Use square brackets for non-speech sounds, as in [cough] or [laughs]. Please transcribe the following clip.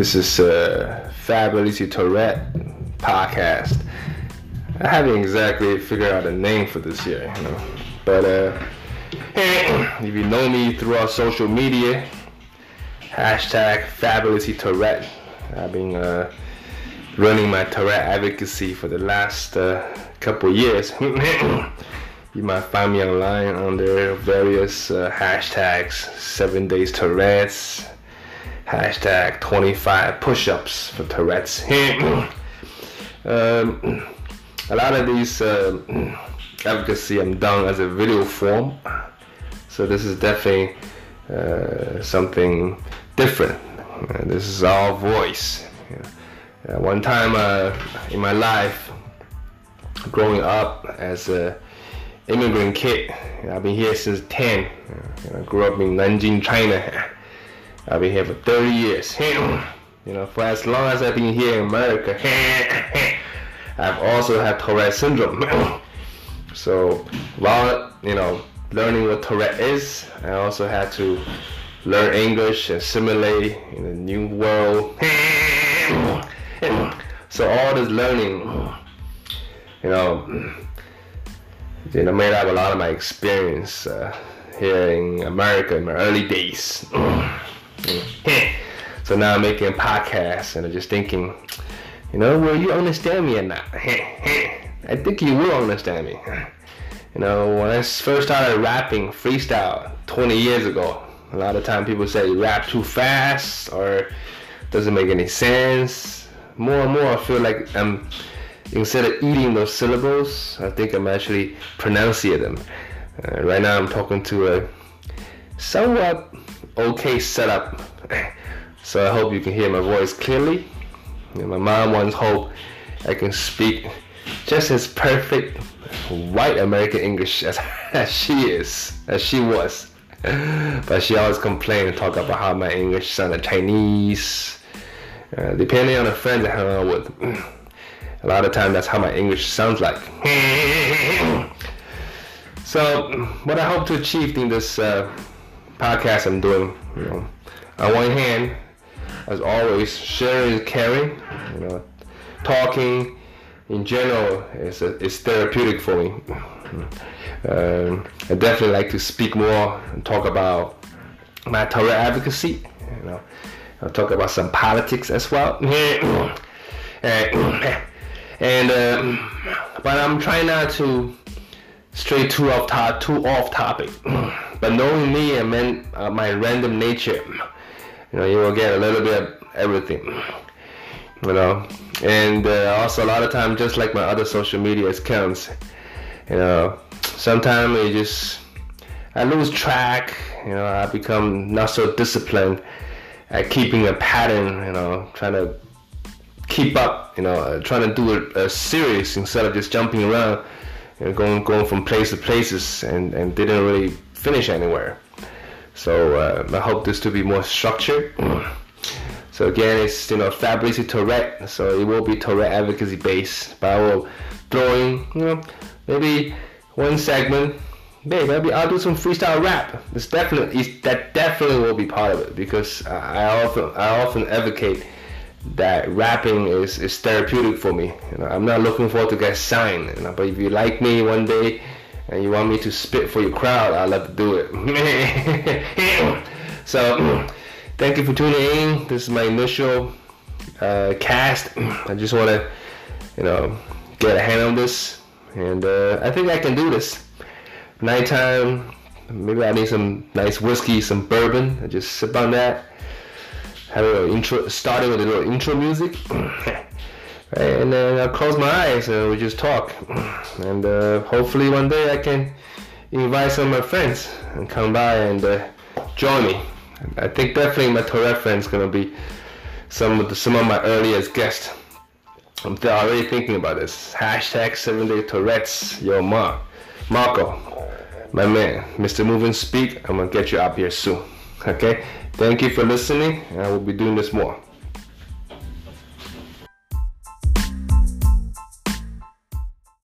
This is a Fabulously Tourette podcast. I haven't exactly figured out a name for this year, you know. But uh, if you know me throughout social media, hashtag Fabulously Tourette. I've been uh, running my Tourette advocacy for the last uh, couple years. [laughs] you might find me online under various uh, hashtags, seven days Tourette's, hashtag 25 push-ups for Tourette's. [clears throat] um, a lot of these uh, advocacy I'm done as a video form, so this is definitely uh, something different. Uh, this is all voice. Uh, one time uh, in my life, growing up as a immigrant kid, I've been here since 10. I grew up in Nanjing, China. [laughs] I've been here for 30 years. You know, for as long as I've been here in America, [laughs] I've also had Tourette syndrome. [clears throat] so while you know learning what Tourette is, I also had to learn English, and assimilate in a new world. [clears throat] so all this learning, you know, you know, made up a lot of my experience uh, here in America in my early days. [clears throat] so now I'm making podcasts and I'm just thinking, you know, will you understand me or not? [laughs] I think you will understand me. You know, when I first started rapping freestyle 20 years ago, a lot of time people say you rap too fast or doesn't make any sense. More and more, I feel like I'm instead of eating those syllables, I think I'm actually pronouncing them. Uh, right now, I'm talking to a somewhat okay setup, so I hope you can hear my voice clearly. Know, my mom once hoped I can speak just as perfect white American English as, [laughs] as she is, as she was. But she always complained and talk about how my English sounded Chinese. Uh, depending on the friends I hang out with, [clears throat] a lot of time that's how my English sounds like. [laughs] so, what I hope to achieve in this uh, podcast I'm doing, you know, on one hand, as always, sharing is caring. You know, talking in general is is therapeutic for me. Um, I definitely like to speak more and talk about my Tourette advocacy. You know, I'll talk about some politics as well. [clears throat] and, [clears throat] and um, but I'm trying not to stray too off top, too off topic. [clears throat] but knowing me and uh, my random nature, you know, you will get a little bit of everything. You know, and uh, also a lot of times, just like my other social media accounts, you know, sometimes you just I lose track. You know, I become not so disciplined at keeping a pattern. You know, trying to keep up. You know, uh, trying to do a, a series instead of just jumping around. You know, going going from place to places and and didn't really finish anywhere. So uh, I hope this to be more structured. [clears throat] So again, it's you know Fabulously Tourette, so it will be Tourette advocacy based, but I will throw in you know maybe one segment. Maybe I'll do some freestyle rap. It's definitely that definitely will be part of it because I often I often advocate that rapping is, is therapeutic for me. You know, I'm not looking forward to get signed. You know, but if you like me one day and you want me to spit for your crowd, I'd love to do it. [laughs] so [clears throat] thank you for tuning in. This is my initial uh, cast. [clears throat] I just want to, you know, get a hand on this, and uh, I think I can do this. Nighttime, maybe I need some nice whiskey, some bourbon. I just sip on that. Have a little intro, starting with a little intro music. [coughs] and then I'll close my eyes and we just talk. And uh, hopefully one day I can invite some of my friends and come by and uh, join me. I think definitely my Tourette friends gonna be some of the, some of my earliest guests. I'm already thinking about this. Hashtag seven day Tourette's. Yo, Mark, Marco, my man, Mr. Moving Speak. I'm gonna get you up here soon. Okay. Thank you for listening. I will be doing this more.